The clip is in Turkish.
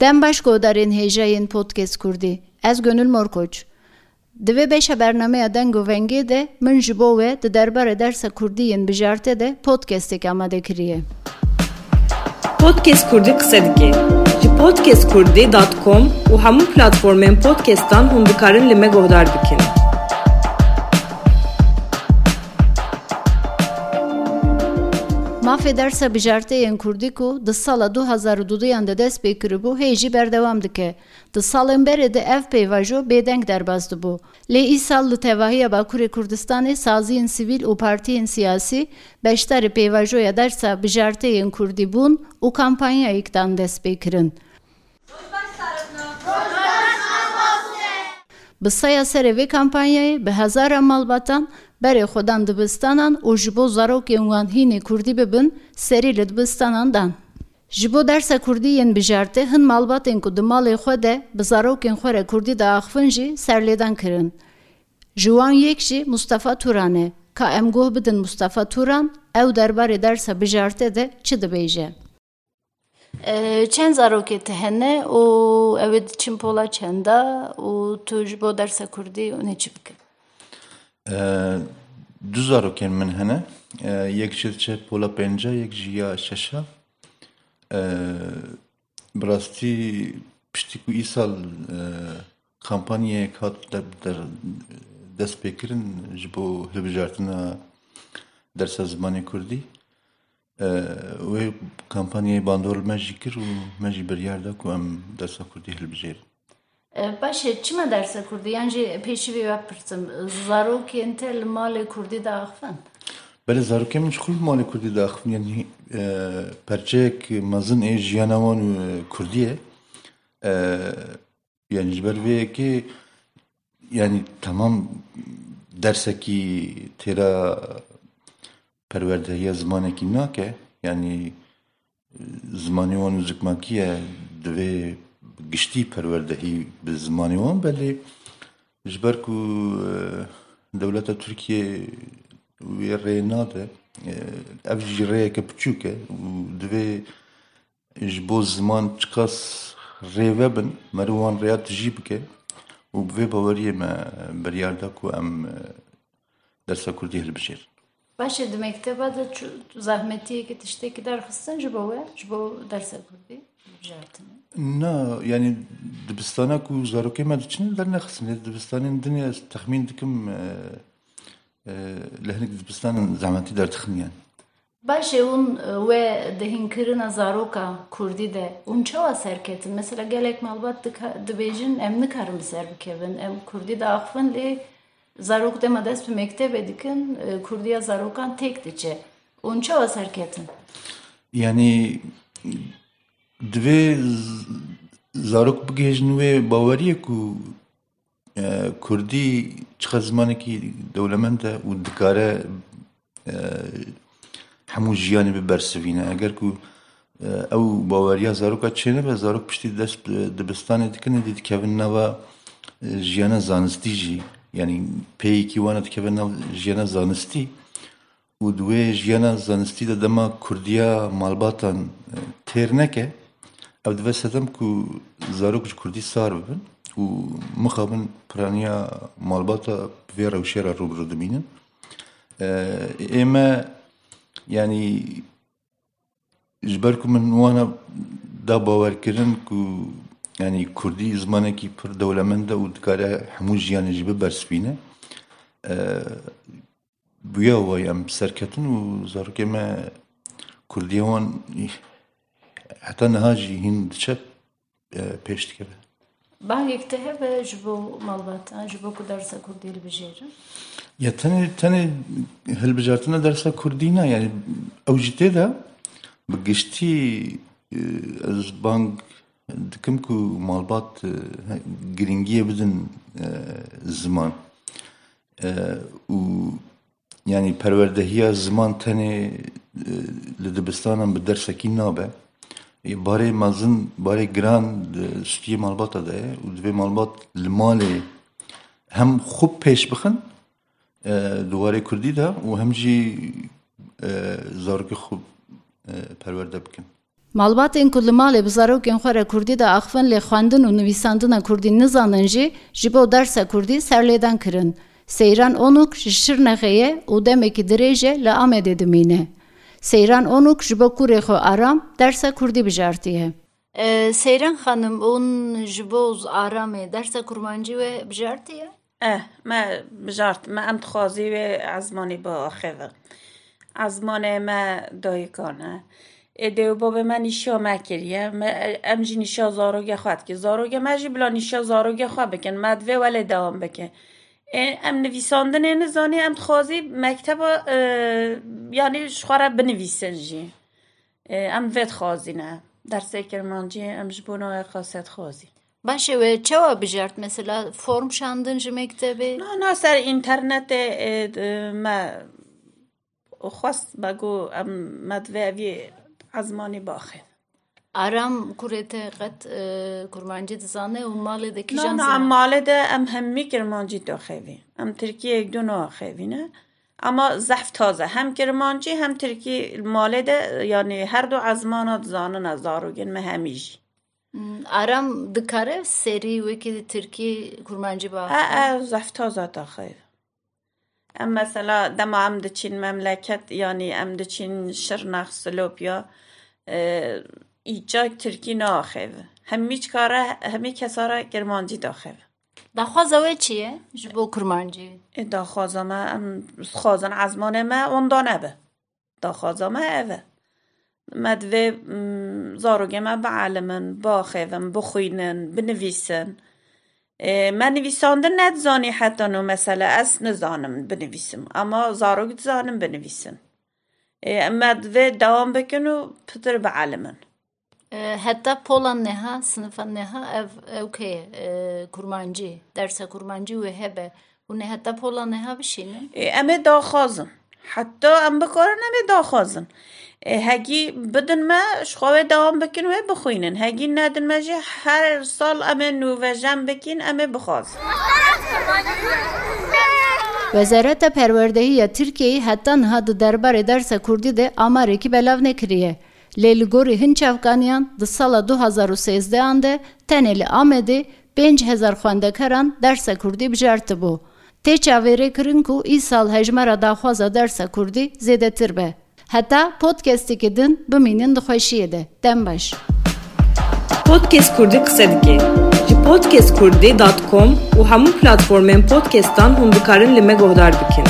Dem baş godarên hêjayên podcast Kurdî. Ez Gönül Morkoç. Di vê beşa bernameya deng û vengê de min ji bo we di derbarê dersa Kurdî yên bijarte de podcastek amade kiriye. Podcast Kurdî qise dike. Ji podcastkurdî.com û hemû platformên podcastan hûn dikarin li bikin. Mafê dersa bijarteyên Kurdî ku di sala 2022yan de dest pê kiribû hê jî berdewam dike. Di salên berê de ev peyvajo bêdeng derbas dibû. Lê îsal li tevahiya Bakurê Kurdistanê saziyên sivîl û partiyên siyasî beşdarê peyvajoya dersa bijarteyên Kurdî bûn û kampanyayek dan dest pê kirin. Bi saya serê vê kampanyayê bi hezaran malbatan berê xwedan dibistanan û ji bo zarokên wan hînê Kurdî bibin serî li dibistanan dan. Ji bo dersa Kurdî yên bijarte hin malbatên ku di malê xwe de bi zarokên xwe re Kurdî de axivin jî serlêdan kirin. Ji wan yek jî Mustafa Turan e. Ka em goh bidin Mustafa Turan, ew derbarê dersa bijarte de çi dibêje. Çend zarokê te hene û ew ê diçin pola çenda û tu ji bo dersa Kurdî hûn ê çi bikin? Diçe pola pênca, yek ji ya şeşa. Bi rastî piştî ku îsal kampanyayek hat der, der dest pêkirin ji bo hilbijartina dersa zimanê Kurdî. Wê kampanyayê bandor me jî kir û me jî biryar da ku em dersa Kurdî hilbijêrin. باشه چیما درس کردی یعنی پیشی بی بپرسم زاروک انتل مال کردی داخفن بله زاروک من چخول مال کردی داخفن یعنی پرچک مزن ای جیانوان کردیه یعنی جبر وی که یعنی تمام درسکی تیرا پروردهی زمانکی ناکه یعنی زمانی وان زکماکیه دوی گشتی پەروەردەهی زمانیەوەم بەلێ ژبەر و دەولەتە تورکیە وێ ڕێ نادە ئەف ژڕەیەکە بچووکە دوێ ji bo ziman çiqas rêve bin merwan rêya tijî bike û bi vê baweriyê me biryarda ku em dersa kurdî hilbijêr Başa demekte bana zahmetiye gitişteki derhastan jibo ve jibo derse kurdi. نه یعنی دبستانه کو زاروکی ما دچین در نخسن دبستان دنیا تخمین دکم لهنك دبستان زعما تقدر تخمين باش اون و دهین کرنا زاروکا کردی ده. اون چه اثر کتن مثلا گلک مالبات دبیجن ام نکارم سر بکوین. ام کردی ده اخفن لی Zarok demades pe mektebe dikin e, Kurdiya zarokan tek diçe. Un çavas hareketin. Yani دوی زاروک بگیجن و باوریه کو کردی چه زمانه کی دولمنده و دکاره همو جیانی ببرسوینه اگر کو او باوریا زاروکا چه نه به زاروک پشتی دست دبستانه دکنه دید که نوا جیانه زانستی جی jiyana zanistî û di wê jiyana zanistî de dema Kurdiya malbatan têr neke ev dibe sedem ku zarok ji Kurdî sar bibin û mixabin piraniya malbata bi vê rewşê re rûbirû dibînin. Ême yani ji ber ku min wana da bawerkirin ku yani Kurdî zimanekî pir dewlemend e û dikare hemû jiyanê jî bibersivîne. Bûya wayê em serketin û zarokê me Kurdiya wan heta niha jî hîn diçe pêş dikeve. Bahek te hebe ji bo malbatan ji bo ku dersa Kurdî hilbijêrin? Ya tenê tenê hilbijartina dersa Kurdî ne yani ew jî tê de bi giştî ez bang dikim ku malbat giringiyê bidin ziman û yani perwerdehiya ziman tenê li dibistanan bi dersekî nabe. Barê mezin barê giran di stiyê malbata de. Ye û divê malbat li malê hem xwe pêş bixin di warê Kurdî de û hem jî zarokê xwe perwerde bikin. مالبات این کل مال بزارو که انخوار کردی دا اخوان لی خواندن و نویساندن کردی نزاننجی جیبو درس کردی سرلیدن کرن. سیران اونوک ششر نخیه او دمکی دریجه لامه دیدمینه. سیران اونوک جیبو کوری خو آرام درس کردی بجارتیه. سیران خانم اون جیبو از آرامه درس کرمانجی و بجارتیه؟ اه ما بجارت ما امت خوازی و ازمانی با آخه و ازمانه ما دایگانه. اده و بابه من نیشا مکریه امجی نیشا زاروگه خواهد که. زاروگه مجی بلا نیشا زاروگه خواد بکن. مدوه ولی دوام بکن. ام نویسانده نه نزانی ام تخوازی مکتب یعنی شخواره بنویسن جی. ام وید خوازی نه. در سیکر ام امجی بونا خواست خوازی. باشه و چه و بجرد؟ مثلا فرم شاندن جی مکتبه؟ نه نه سر اینترنت ما خواست بگو ام مدوه از مانی ارم ارام كوريتا قد دزانه و ومالي دكي جان نه مال ده ام همی کرمانجی دو خيفي ام تركيا يكدو نو نه اما زفت تازه هم کرمانجی هم ترکی مالده یعنی هر دو از ما زانن از داروگن ارم دکاره سری وکی ترکی کورمانجی با اه اه زفت تازه تا خیلی ام مثلا دما ام دچین مملکت یعنی ام دچین شرنخ سلوپیا ایجا ترکی ناخیو همی کاره همی کساره کرمانجی داخل دخوازه چیه؟ جبو کرمانجی داخوازه ما ام خوازن عزمان ما اوندا نبه داخوازه ما اوه مدوه زاروگه ما بعلمن باخیون بخوینن بنویسن من نویسنده ندزانی حتی نو مسئله از نزانم بنویسم اما زاروگ دزانم بنویسم مدوه دوام بکن و پتر به علمن حتی پولان نها سنفان نها اوکی کرمانجی درس کرمانجی و هبه و نه حتی پولان نها بشینه امه داخازم حتی ام بکارن امه داخازم bikin wê bixwînin. Hegî nedin me jî her sal em ê nûvejem bikin em ê bixwazin. Wezareta Perwerdehiya Tirkiyeyê heta niha di derbarê dersa Kurdî de amarekî belav nekiriye. Lê li gorî hin çavkaniyan di sala 2013 de tenê li Amedê 5000 xwendekaran dersa Kurdî bijartibû. Tê çavêrê kirin ku îsal hejmara daxwaza dersa Kurdî zêdetir be. Heta podcastekê din bimînin di xweşiyê de. Dem baş. Podcast Kurdî qise dike. Ji podcastkurdî.com û hemû platformên podcastan hûn dikarin li me guhdar bikin.